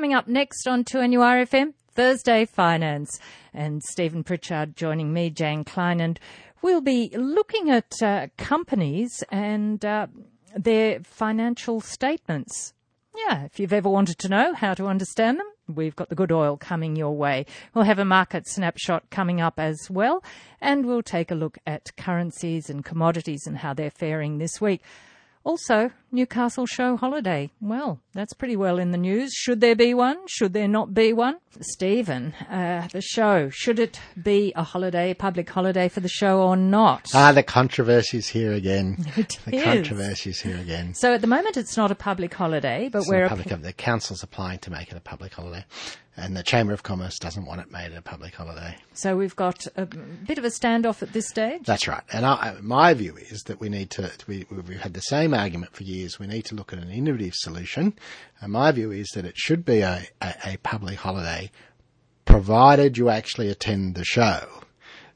coming up next on 2NURFM, Thursday Finance. And Stephen Pritchard joining me, Jane Klein, and we'll be looking at uh, companies and uh, their financial statements. Yeah, if you've ever wanted to know how to understand them, we've got the good oil coming your way. We'll have a market snapshot coming up as well, and we'll take a look at currencies and commodities and how they're faring this week. Also, Newcastle show holiday. Well, that's pretty well in the news. Should there be one? Should there not be one? Stephen, uh, the show, should it be a holiday, a public holiday for the show or not? Ah, the controversy's here again. It the is. controversy's here again. So at the moment it's not a public holiday, but It's we're public, the council's applying to make it a public holiday, and the Chamber of Commerce doesn't want it made a public holiday. so we've got a bit of a standoff at this stage. That's right. And I, my view is that we need to, we, we've had the same argument for years. We need to look at an innovative solution. And my view is that it should be a, a, a public holiday provided you actually attend the show.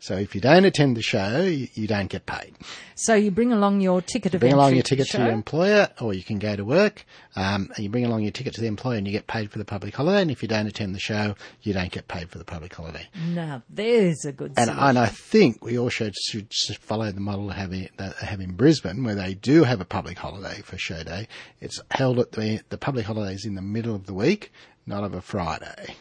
So if you don't attend the show, you, you don't get paid. So you bring along your ticket of Bring along your to ticket to your employer, or you can go to work. Um, and you bring along your ticket to the employer, and you get paid for the public holiday. And if you don't attend the show, you don't get paid for the public holiday. Now there's a good And, and I think we also should follow the model have in, that they have in Brisbane, where they do have a public holiday for show day. It's held at the the public holidays in the middle of the week, not of a Friday.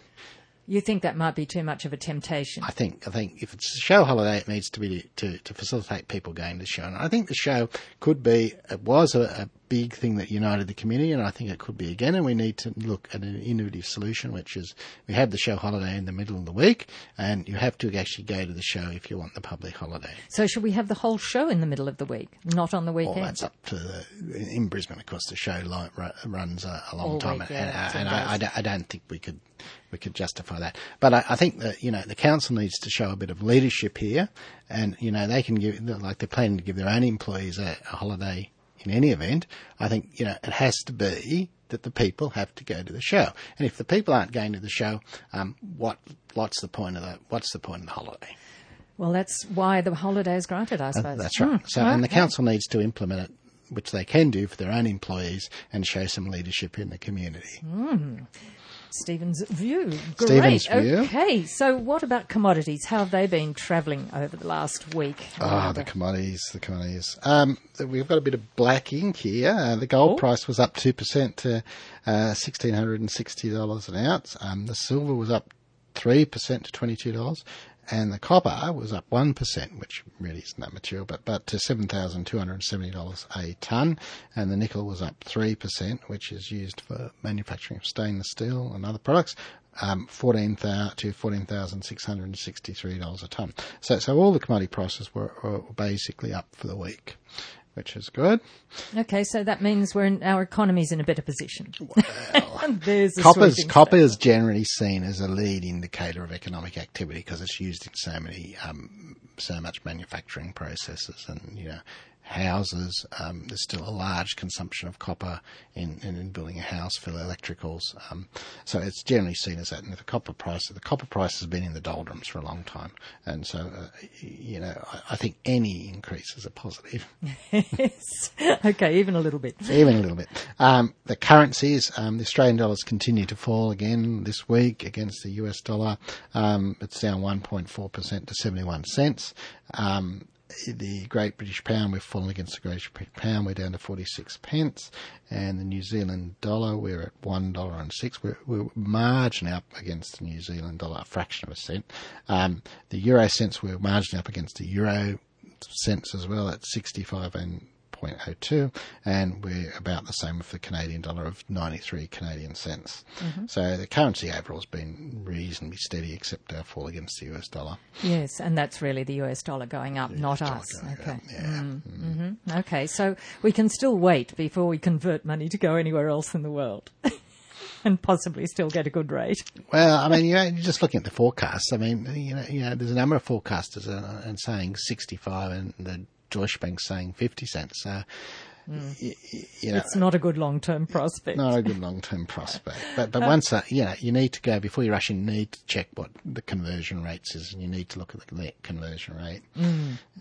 You think that might be too much of a temptation? I think I think if it's a show holiday, it needs to be to, to facilitate people going to the show. And I think the show could be it was a, a big thing that united the community, and I think it could be again. And we need to look at an innovative solution, which is we have the show holiday in the middle of the week, and you have to actually go to the show if you want the public holiday. So should we have the whole show in the middle of the week, not on the Well, weekend? that's up to the in Brisbane. Of course, the show li- runs a, a long All time, week, and, yeah, and, ten I, I, don't, I don't think we could we could justify that. But I, I think that you know the council needs to show a bit of leadership here, and you know they can give like they're planning to give their own employees a, a holiday in any event. I think you know it has to be that the people have to go to the show, and if the people aren't going to the show, um, what what's the point of the what's the point of the holiday? well, that's why the holiday is granted, I suppose. That's right. Hmm, So, and the council needs to implement it, which they can do for their own employees and show some leadership in the community. Stephen's view. Great. Stephen's view. Okay, so what about commodities? How have they been travelling over the last week? Ah, the commodities, the commodities. Um, we've got a bit of black ink here. Uh, the gold Oh. price was up 2% to uh, $1,660 an ounce. Um, the silver was up 3% to $22. And the copper was up 1%, which really isn't that material, but, but to $7,270 a tonne. And the nickel was up 3%, which is used for manufacturing of stainless steel and other products. Um, 14,000 to $14,663 a tonne. So, so all the commodity prices were, were basically up for the week, which is good. Okay, so that means we're in, our economy's in a better position. There's a Copper's, copper is generally seen as a lead indicator of economic activity because it's used in so many, um, so much manufacturing processes and, you know, houses. Um, there's still a large consumption of copper in, in, in building a house for the electricals. Um, so it's generally seen as that. And the copper price, the copper price has been in the doldrums for a long time. And so, uh, you know, I, I think any increase is a positive. Yes. okay, even a little bit. even a little bit. Um, the currencies, um, the Australian dollars continue to fall again this week against the US dollar. Um, it's down 1.4% to 71 cents. Um, the Great British Pound, we've fallen against the Great British Pound. We're down to 46 pence. And the New Zealand dollar, we're at $1 and six. We're, we're marginally up against the New Zealand dollar, a fraction of a cent. Um, the Euro cents, we're marginally up against the Euro cents as well at 65 and 0.02 and we're about the same with the Canadian dollar of 93 Canadian cents. So the currency overall has been reasonably steady except our fall against the US dollar. Yes, and that's really the US dollar going up, not us. Okay. up, yeah. hmm Okay, so we can still wait before we convert money to go anywhere else in the world. and possibly still get a good rate. Well, I mean, you know, you're just looking at the forecasts. I mean, you know, you know, there's a number of forecasters uh, and saying 65 and the Deutsche Bank saying 50 cents. So, y- y- you know, It's not a good long-term prospect. not a good long term prospect. But but once that you know, you need to go before you rush in. You need to check what the conversion rates is, and you need to look at the conversion rate.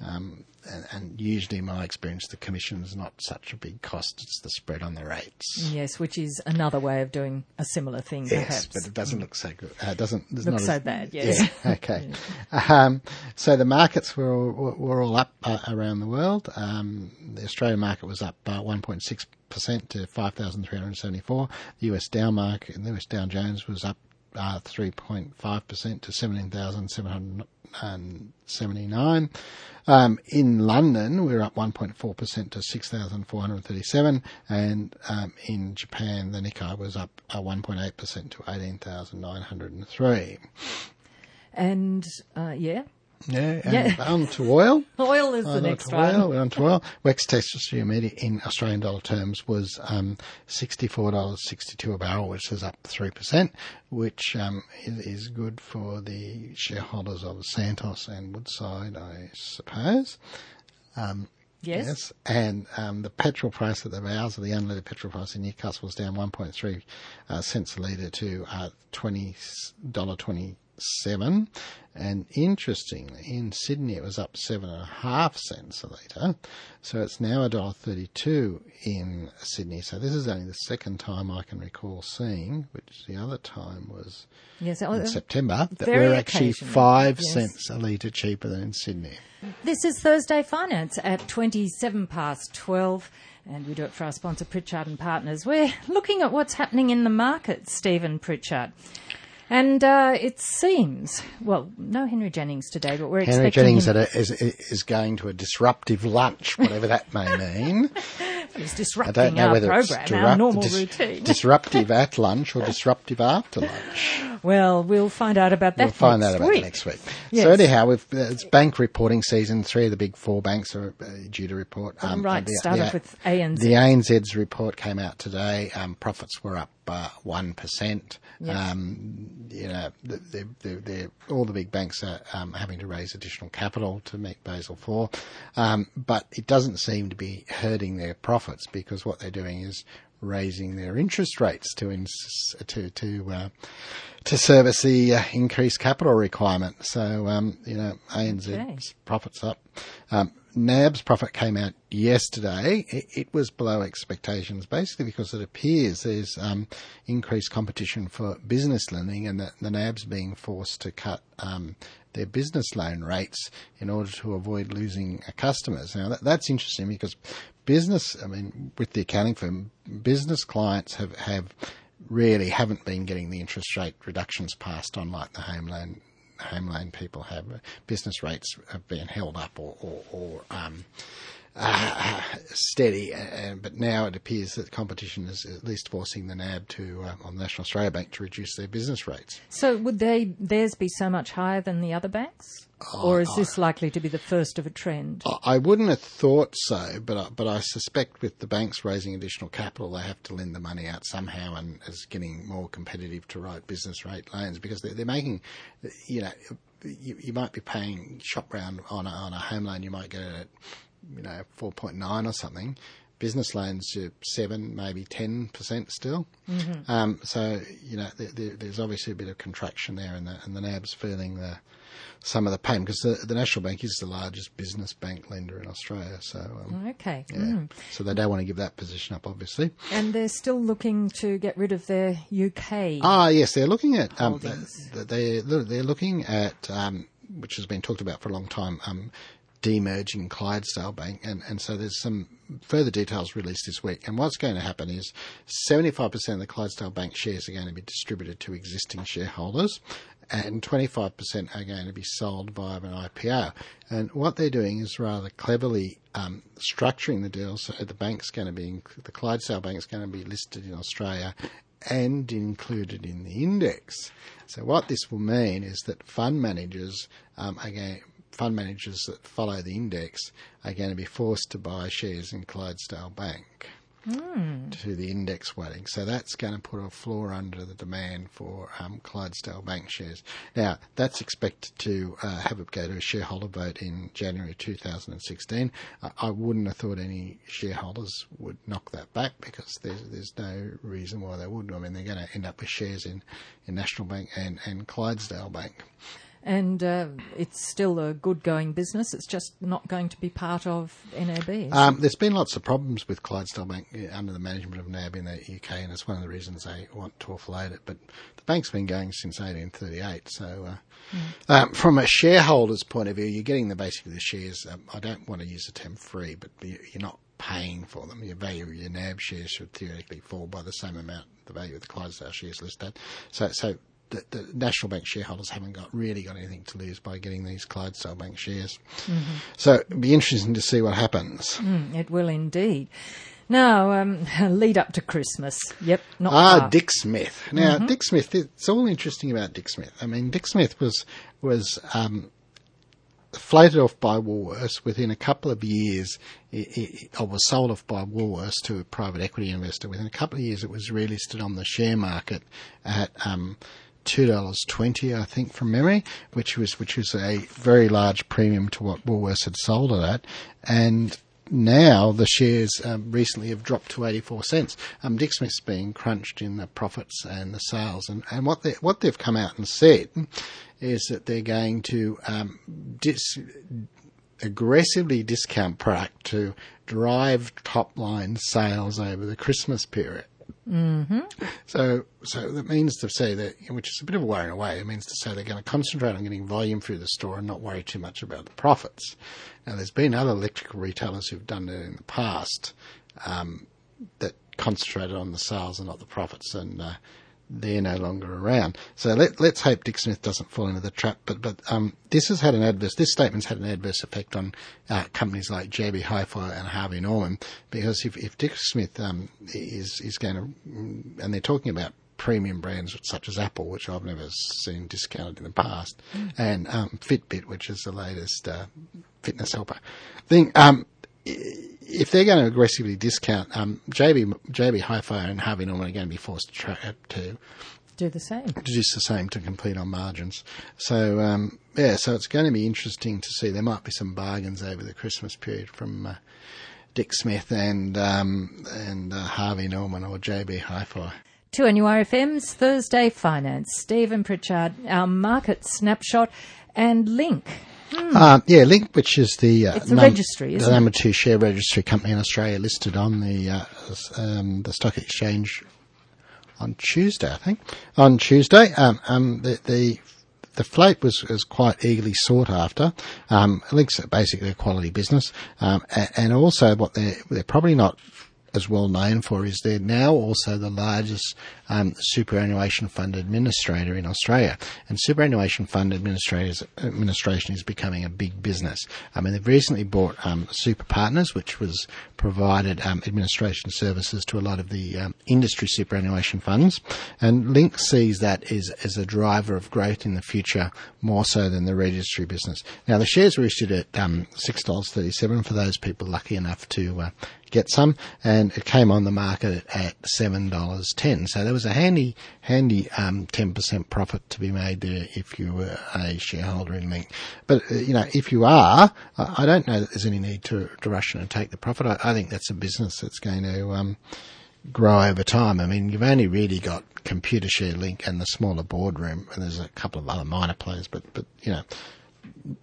Um, and, and usually, in my experience, the commission is not such a big cost. It's the spread on the rates. Yes, which is another way of doing a similar thing, Yes, perhaps. but it doesn't look so good. Uh, it doesn't not so bad, yes. Yeah, okay. Um, so the markets were all, were- were all up uh, around the world. Um, the Australian market was up uh, 1.6% to 5,374. The US Dow market, the US Dow Jones was up uh, 3.5% to 17,779. Um, in London, we're up 1.4% to 6,437, and um, in Japan, the Nikkei was up uh, 1.8% to 18,903. And uh, yeah, Yeah, and Yeah. on to oil. oil is the next one. oil. We're on to oil. West Texas Intermediate in Australian dollar terms was um, $64.62 a barrel, which is up 3%, which um, is, is good for the shareholders of Santos and Woodside, I suppose. Yes. And um, the petrol price at the bars of the unleaded petrol price in Newcastle was down 1.3 uh, cents a litre to uh, $20.27. And interestingly, in Sydney it was up seven and a half cents a litre. So it's now $1.32 in Sydney. So this is only the second time I can recall seeing, which the other time was Yes. in September, that we're actually five yes. cents a litre cheaper than in Sydney. This is Thursday Finance at 27 past 12, and we do it for our sponsor, Pritchard and Partners. We're looking at what's happening in the market, Stephen Pritchard. And uh, it seems, well, no Henry Jennings today, but we're Henry expecting Jennings him. at a, is, is going to a disruptive lunch, whatever that may mean. He's I disrupting don't know our whether it's program, our normal dis- routine. disruptive at lunch or disruptive after lunch. well, we'll find out about that We'll find next out about week. next week. Yes. So anyhow, we've, uh, it's bank reporting season. Three of the big four banks are uh, due to report. right, the, start the, with ANZ. The ANZ's report came out today. Um, profits were up uh, one Yes. Um, you know, they're, they're, they're, all the big banks are um, having to raise additional capital to meet Basel IV, um, but it doesn't seem to be hurting their profits because what they're doing is raising their interest rates to ins- to to uh, to service the uh, increased capital requirement. So um, you know, ANZ's Okay. profits up. NAB's profit came out yesterday. It, it was below expectations, basically because it appears there's um, increased competition for business lending, and that the NAB's being forced to cut um, their business loan rates in order to avoid losing customers. Now that, that's interesting because business, I mean, with the accounting firm, business clients have have really haven't been getting the interest rate reductions passed on like the home loan home loan people have. Business rates have been held up or, or, or um, uh, steady, uh, but now it appears that competition is at least forcing the NAB to, uh, on the National Australia Bank, to reduce their business rates. So would they theirs be so much higher than the other banks? or is this likely to be the first of a trend? I- wouldn't have thought so, but I, but I suspect with the banks raising additional capital, they have to lend the money out somehow, and it's getting more competitive to write business rate loans because they're, they're making, you know, you, you might be paying shop round on a, on a home loan, you might get it at, you know, four point nine or something. Business loans are seven, maybe ten percent still. Um, so you know, there, there, there's obviously a bit of contraction there, and the and the NAB's feeling the some of the pain because the, the National Bank is the largest business bank lender in Australia. So um, Okay. yeah, Mm. so they don't want to give that position up, obviously. And they're still looking to get rid of their UK. Ah, yes, they're looking at um, Holdings. th- they they're looking at um, which has been talked about for a long time. Demerging Clydesdale Bank, and, and so there's some further details released this week. And what's going to happen is 75% of the Clydesdale Bank shares are going to be distributed to existing shareholders, and 25% are going to be sold via an IPO. And what they're doing is rather cleverly um, structuring the deal so the bank's going to be the Clydesdale Bank is going to be listed in Australia and included in the index. So what this will mean is that fund managers um, are going fund managers that follow the index are going to be forced to buy shares in Clydesdale Bank. to the index weighting. So that's going to put a floor under the demand for um, Clydesdale Bank shares. Now, that's expected to uh, have it go to a shareholder vote in January 2016. I, I wouldn't have thought any shareholders would knock that back because there's there's no reason why they wouldn't. I mean, they're going to end up with shares in, in National Bank and, and Clydesdale Bank. And uh, it's still a good going business. It's just not going to be part of NAB. Um, there's been lots of problems with Clydesdale Bank under the management of NAB in the UK, and it's one of the reasons they want to offload it. But the bank's been going since 1838, so uh, um, from a shareholder's point of view, you're getting the basically the shares. Um, I don't want to use the term free, but you- you're not paying for them. Your value of your NAB shares should theoretically fall by the same amount the value of the Clydesdale shares listed. So, so. The, the National Bank shareholders haven't got really got anything to lose by getting these Clydesdale Bank shares. So it'll be interesting to see what happens. Mm, it will indeed. Now, um, lead up to Christmas. Yep, not Ah, far. Dick Smith. Now, Dick Smith. It's all interesting about Dick Smith. I mean, Dick Smith was was um, floated off by Woolworths within a couple of years. It, it, or was sold off by Woolworths to a private equity investor. Within a couple of years, it was relisted on the share market at. Um, Two dollars twenty, I think, from memory, which was which was a very large premium to what Woolworths had sold it at, and now the shares um, recently have dropped to 84 cents. Um, Dick Smith's being crunched in the profits and the sales, and, and what they what they've come out and said is that they're going to um, dis, aggressively discount product to drive top line sales over the Christmas period. Mm-hmm. So, so that means to say that, which is a bit of a worry in a way, it means to say they're going to concentrate on getting volume through the store and not worry too much about the profits. Now, there's been other electrical retailers who've done it in the past um, that concentrated on the sales and not the profits, and uh, they're no longer around. So let, let's hope Dick Smith doesn't fall into the trap. But but um, this has had an adverse. This statement's had an adverse effect on uh, companies like JB Hi-Fi and Harvey Norman because if, if Dick Smith um, is is going to, and they're talking about premium brands such as Apple, which I've never seen discounted in the past, and um, Fitbit, which is the latest uh, fitness helper thing. Um, if they're going to aggressively discount, um, JB JB Hi-Fi and Harvey Norman are going to be forced to, to Do the same. to do the same to compete on margins. So um, yeah, so it's going to be interesting to see. There might be some bargains over the Christmas period from uh, Dick Smith and um, and uh, Harvey Norman or JB Hi-Fi. 2NURFM's Thursday Finance. Stephen Pritchard, our market snapshot, and Link. Uh, yeah, Link, which is the uh, It's a registry, isn't the it? number two share registry company in Australia, listed on the uh, um, the stock exchange on Tuesday, I think. On Tuesday, um, um, the, the the float was, was quite eagerly sought after. Um, Link's basically a quality business, um, and, and also what they're they're probably not as well known for is they're now also the largest um, superannuation fund administrator in Australia. And superannuation fund administrators administration is becoming a big business. I mean, they've recently bought um, Super Partners, which was provided um, administration services to a lot of the um, industry superannuation funds. And Link sees that as, as a driver of growth in the future more so than the registry business. Now, the shares were issued at um, $6.37 for those people lucky enough to uh, get some, and it came on the market at seven dollars ten. So there was a handy, handy um, ten percent profit to be made there if you were a shareholder in Link. But uh, you know, if you are, I, I don't know that there's any need to, to rush in and take the profit. I, I think that's a business that's going to um, grow over time. I mean, you've only really got Computershare Link and the smaller boardroom, and there's a couple of other minor players, but but you know.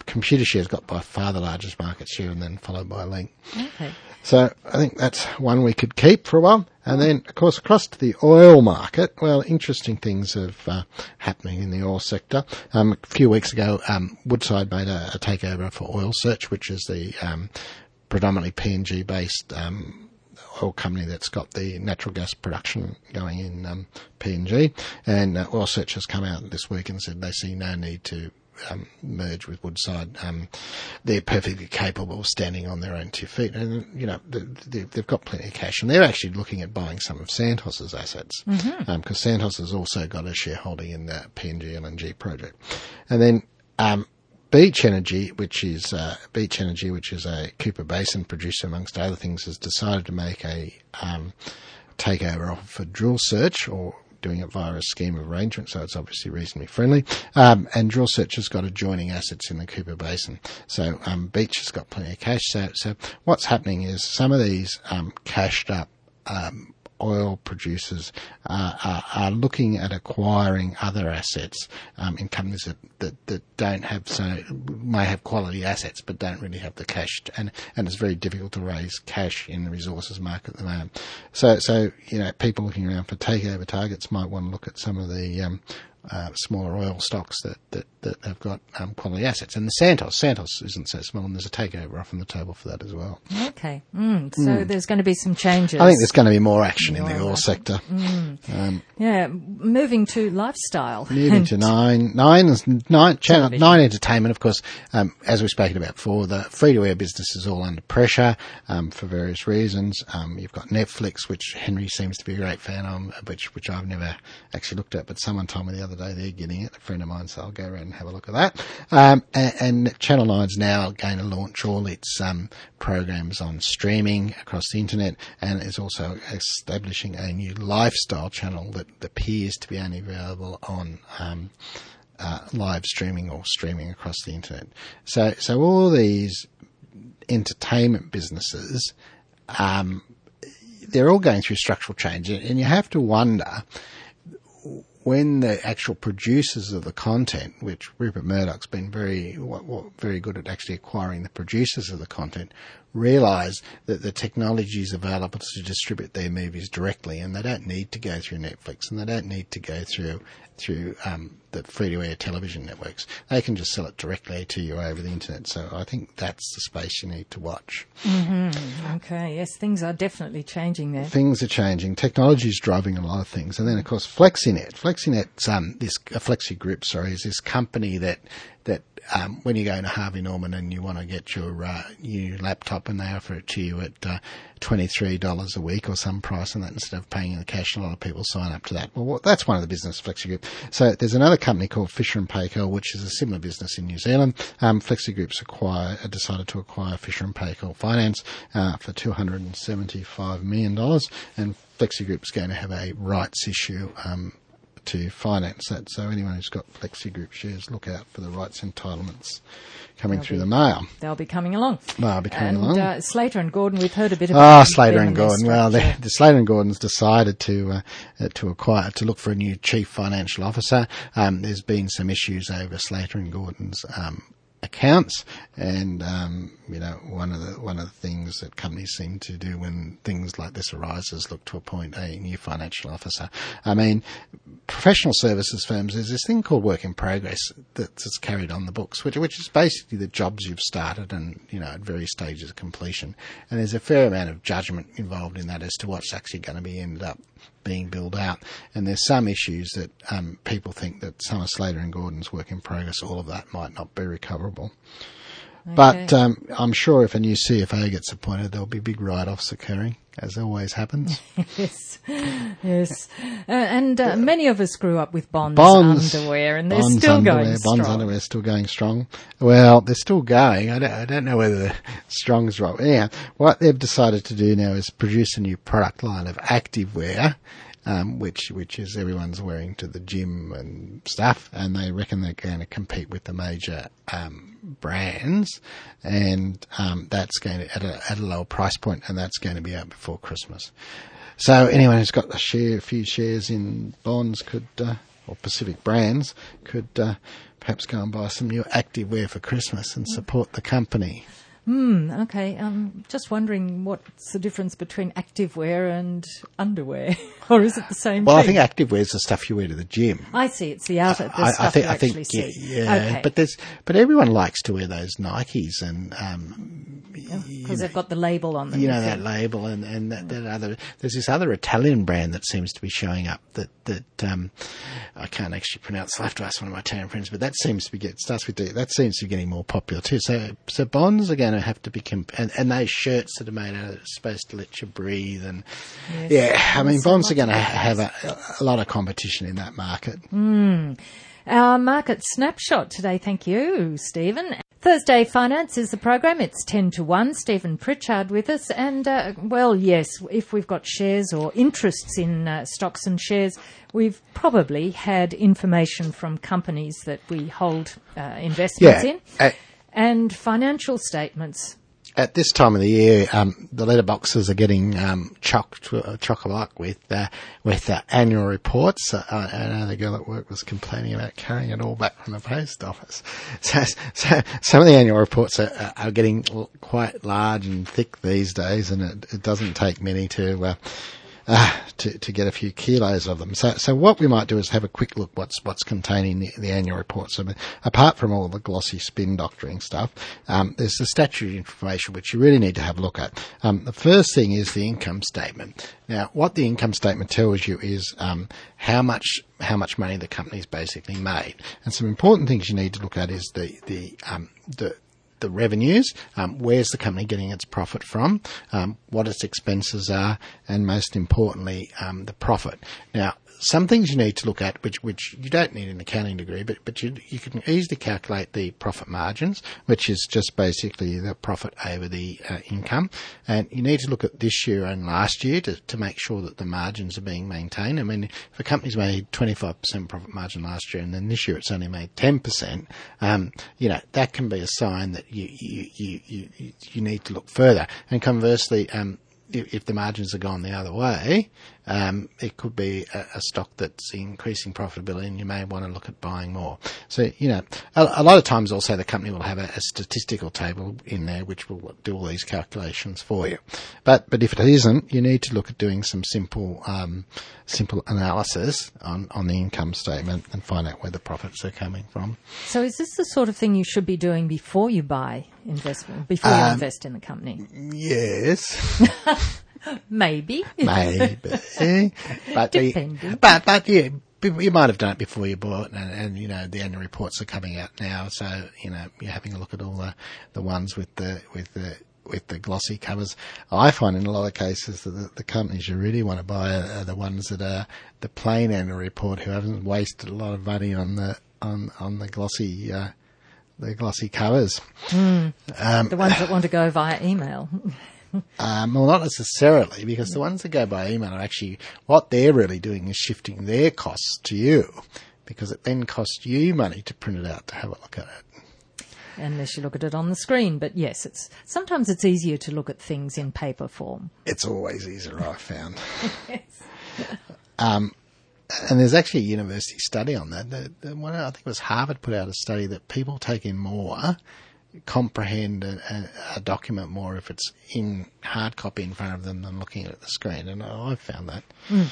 Computershare's got by far the largest market share, and then followed by Link. Okay. So I think that's one we could keep for a while. And then, of course, across to the oil market, well, interesting things are uh, happening in the oil sector. Um, a few weeks ago, um, Woodside made a, a takeover for Oil Search, which is the um, predominantly PNG based um, oil company that's got the natural gas production going in um, PNG. And uh, Oil Search has come out this week and said they see no need to um, merge with Woodside. Um, they're perfectly capable of standing on their own two feet, and you know they, they've got plenty of cash, and they're actually looking at buying some of Santos's assets because Santos has also got a shareholding in the PNG LNG project, and then. Um, Beach Energy, which is uh, Beach Energy, which is a Cooper Basin producer, amongst other things, has decided to make a um, takeover offer for Drillsearch or doing it via a scheme of arrangement, so it's obviously reasonably friendly. Um, and Drillsearch has got adjoining assets in the Cooper Basin. So um, Beach has got plenty of cash. So, so what's happening is some of these um, cashed up um, oil producers uh, are, are, looking at acquiring other assets um, in companies that, that, that, don't have so may have quality assets but don't really have the cash and and it's very difficult to raise cash in the resources market at the moment. So so you know people looking around for takeover targets might want to look at some of the um, uh, smaller oil stocks that, that, that have got um, quality assets. And the Santos, Santos isn't so small, and there's a takeover off on the table for that as well. Okay, mm, so mm. there's going to be some changes. I think there's going to be more action in the oil sector. Mm. Um, yeah, moving to lifestyle. Moving to nine, nine is nine channel, nine entertainment. Of course, um, as we've spoken about before, the free to air business is all under pressure um, for various reasons. Um, you've got Netflix, which Henry seems to be a great fan of, which which I've never actually looked at, but someone told me the other day they're getting it. A friend of mine, so I'll go around and have a look at that. Um, and, and, Channel 9's now going to launch all its um, programs on streaming across the internet and is also establishing a new lifestyle channel that appears to be only available on um, uh, live streaming or streaming across the internet. So, so all these entertainment businesses, um, they're all going through structural change, and you have to wonder when the actual producers of the content, which Rupert Murdoch's been very very good at actually acquiring the producers of the content, realise that the technology is available to distribute their movies directly, and they don't need to go through Netflix, and they don't need to go through through um, the free-to-air television networks. They can just sell it directly to you over the internet. So I think that's the space you need to watch. Mm-hmm. Okay, yes, things are definitely changing there. Things are changing. Technology is driving a lot of things, and then of course FlexiNet. FlexiNet's um, this uh, Flexi Group, sorry, is this company that that um, when you go to Harvey Norman and you want to get your uh, new laptop and they offer it to you at uh, $23 a week or some price and that instead of paying in cash, a lot of people sign up to that. Well, that's one of the business Flexi Group. So there's another company called Fisher and Paykel, which is a similar business in New Zealand. Um, Flexi Group's acquire, decided to acquire Fisher and Paykel Finance uh, for $275 million and Flexi Group's going to have a rights issue um, to finance that. So anyone who's got Flexi Group shares, look out for the rights entitlements coming they'll through be, the mail. They'll be coming along. They'll be coming and, along. Uh, Slater and Gordon, we've heard a bit about. Ah, Slater and Gordon. Well, the, the, Slater and Gordon's decided to uh, to acquire to look for a new chief financial officer. Um, there's been some issues over Slater and Gordon's um, accounts. And um, you know, one of the one of the things that companies seem to do when things like this arises, look to appoint a new financial officer. I mean, professional services firms, there's this thing called work in progress that's carried on the books, which which is basically the jobs you've started and you know at various stages of completion. And there's a fair amount of judgment involved in that as to what's actually going to be ended up being built out. And there's some issues that um, people think that Summer Slater and Gordon's work in progress, all of that might not be recoverable. Okay. But um, I'm sure if a new CFA gets appointed, there'll be big write-offs occurring, as always happens. yes, yes. Uh, and uh, many of us grew up with Bonds, bonds underwear, and they're still underwear, going strong. Bonds underwear still going strong. Well, they're still going. I don't, I don't know whether strong is right. Yeah, what they've decided to do now is produce a new product line of activewear um, which which is everyone's wearing to the gym and stuff, and they reckon they're going to compete with the major um, brands, and um, that's going to at a, at a lower price point, and that's going to be out before Christmas. So anyone who's got a share, a few shares in bonds could, uh, or Pacific brands, could uh, perhaps go and buy some new active wear for Christmas and support the company. Hmm, okay. Um, just wondering what's the difference between activewear and underwear, or is it the same? Well, thing? I think activewear is the stuff you wear to the gym. I see. It's the outer the I, stuff I think, you I think. Yeah, yeah. Okay. but there's but everyone likes to wear those Nikes and um, because they've got the label on them. You know that label and and that, that, other. There's this other Italian brand that seems to be showing up that that um, I can't actually pronounce. I'll have to ask one of my Italian friends, but that seems to be get starts with D. That seems to be getting more popular too. So so bonds are going to have to be comp- and, and those shirts that are made out of supposed to let you breathe and yes. yeah. I mean bonds are going to have a, a, lot of competition in that market. Mm. Our market snapshot today. Thank you, Stephen. Thursday Finance is the program. It's 10 to 1. Stephen Pritchard with us. And, uh, well, yes, if we've got shares or interests in uh, stocks and shares, we've probably had information from companies that we hold uh, investments Yeah. in and financial statements. at this time of the year, um, the letterboxes are getting um, chocked, uh, chock-a-block with uh, with uh, annual reports. Uh, I I know the girl at work was complaining about carrying it all back from the post office. So, so some of the annual reports are, are- are getting quite large and thick these days, and it, it doesn't take many to. Uh, to, to get a few kilos of them. So, so what we might do is have a quick look what's what's contained in the, the annual report. So, apart from all the glossy spin doctoring stuff, um, there's the statutory information which you really need to have a look at. Um, the first thing is the income statement. Now, what the income statement tells you is um, how much how much money the company's basically made, and some important things you need to look at is the the um, the the revenues, um, where's the company getting its profit from, um, what its expenses are, and most importantly, um, the profit. Now, some things you need to look at, which which you don't need an accounting degree, but but you you can easily calculate the profit margins, which is just basically the profit over the uh, income, and you need to look at this year and last year to, to make sure that the margins are being maintained. I mean, if a company's made twenty five percent profit margin last year, and then this year it's only made ten percent, um, you know that can be a sign that you you you you, you- need to look further. And conversely, um, if, if the margins are gone the other way, um, it could be a, a stock that's increasing profitability, and you may want to look at buying more. So, you know, a, a lot of times also the company will have a, a statistical table in there which will do all these calculations for you. But but if it isn't, you need to look at doing some simple um, simple analysis on, on the income statement and find out where the profits are coming from. So is this the sort of thing you should be doing before you buy investment, before Um, you invest in the company? Yes. Maybe. Maybe. but, the- but, but yeah, you might have done it before you bought and, and, you know, the annual reports are coming out now. So, you know, you're having a look at all the, the ones with the, with the, with the glossy covers. I find in a lot of cases that the, the companies you really want to buy are, are the ones that are the plain annual report who haven't wasted a lot of money on the, on, on the glossy, uh, the glossy covers. the ones that want to go via email. Um, well, not necessarily, because the ones that go by email are actually what they're really doing is shifting their costs to you, because it then costs you money to print it out to have a look at it. unless you look at it on the screen. But yes, it's sometimes it's easier to look at things in paper form. It's always easier, I've found. Um, and there's actually a university study on that. The, the one, I think it was Harvard put out a study that people take in more, comprehend a, a, document more if it's in hard copy in front of them than looking at the screen. And I've found that. Hmm.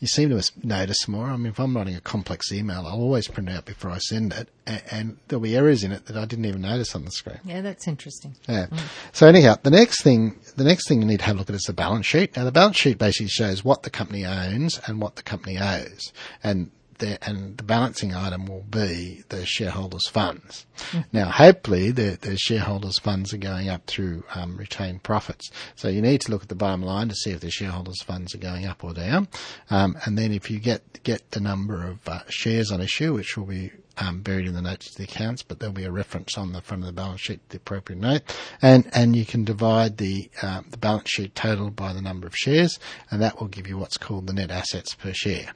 You seem to notice more. I mean, if I'm writing a complex email, I'll always print it out before I send it, and, and there'll be errors in it that I didn't even notice on the screen. Yeah, that's interesting. Yeah. Hmm. So anyhow, the next thing, the next thing you need to have a look at is the balance sheet. Now the balance sheet basically shows what the company owns and what the company owes, and and the balancing item will be the shareholders' funds. Now, hopefully, the, the shareholders' funds are going up through um, retained profits. So you need to look at the bottom line to see if the shareholders' funds are going up or down, um, and then if you get get the number of uh, shares on issue, which will be um, buried in the notes to the accounts, but there'll be a reference on the front of the balance sheet, the appropriate note, and and you can divide the um, the balance sheet total by the number of shares, and that will give you what's called the net assets per share.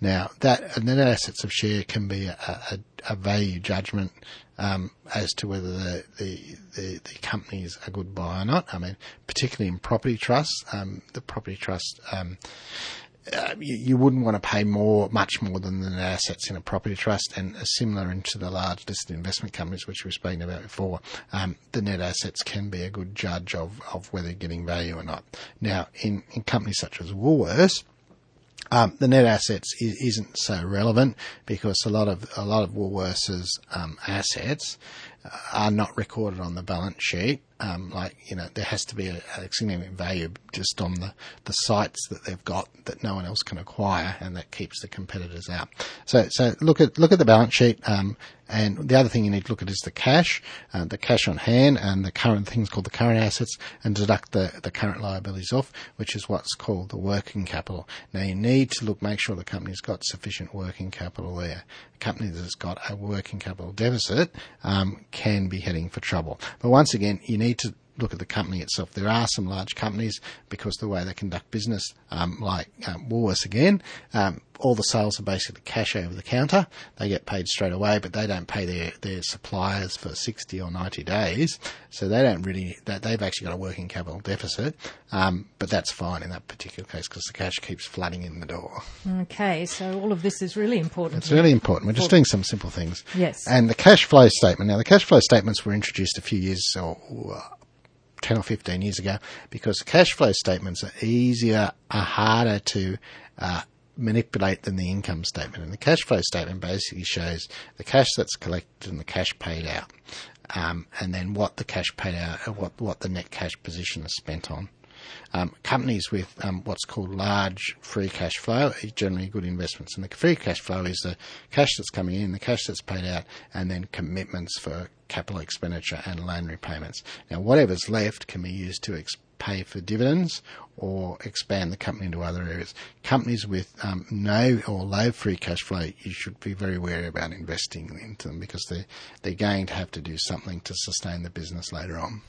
Now that net assets of share can be a, a, a value judgment um, as to whether the, the, the, the company is a good buy or not. I mean, particularly in property trusts, um, the property trust um, uh, you, wouldn't want to pay more, much more than the assets in a property trust, and similar into the large listed investment companies, which we've spoken about before. Um, the net assets can be a good judge of, of whether you're getting value or not. Now, in, in companies such as Woolworths, um, the net assets is, isn't so relevant because a lot of a lot of Woolworths' um, assets uh, are not recorded on the balance sheet. Um, like you know, there has to be a, a significant value just on the, the sites that they've got that no one else can acquire, and that keeps the competitors out. So so look at look at the balance sheet um, and the other thing you need to look at is the cash, uh, the cash on hand, and the current things called the current assets, and deduct the, the current liabilities off, which is what's called the working capital. Now you need to look, make sure the company's got sufficient working capital there. A company that's got a working capital deficit um, can be heading for trouble. But once again, you need to look at the company itself. There are some large companies because the way they conduct business, um, like um, Woolworths again, um, all the sales are basically cash over the counter. They get paid straight away, but they don't pay their, their suppliers for 60 or 90 days. So they don't really, they've actually got a working capital deficit. Um, but that's fine in that particular case because the cash keeps flooding in the door. Okay, so all of this is really important. It's really important. We're just doing some simple things. Yes. And the cash flow statement. Now, the cash flow statements were introduced a few years or 10 or 15 years ago because cash flow statements are easier, are harder to uh, manipulate than the income statement. And the cash flow statement basically shows the cash that's collected and the cash paid out, um, and then what the cash paid out, what what the net cash position is spent on. Um, companies with um, what's called large free cash flow are generally good investments. And the free cash flow is the cash that's coming in, the cash that's paid out, and then commitments for capital expenditure and loan repayments. Now, whatever's left can be used to pay for dividends or expand the company into other areas. Companies with um, no or low free cash flow, you should be very wary about investing into them because they're, they're going to have to do something to sustain the business later on.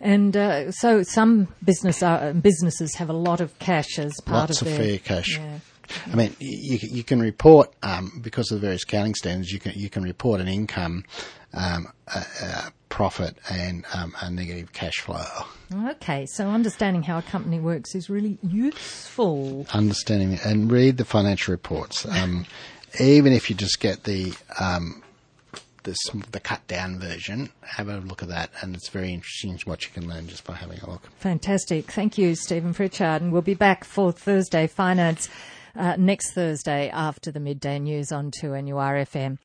And uh, so some business uh, businesses have a lot of cash as part Lots of, of their fair cash. Yeah. I mean, you, you can report um, because of the various accounting standards. You can you can report an income, um, a, a profit, and um, a negative cash flow. Okay, so understanding how a company works is really useful. Understanding and read the financial reports. Um, even if you just get the the, the cut down version, have a look at that, and it's very interesting what you can learn just by having a look. Fantastic. Thank you, Stephen Pritchard. And we'll be back for Thursday Finance uh, next Thursday after the midday news on 2NURFM.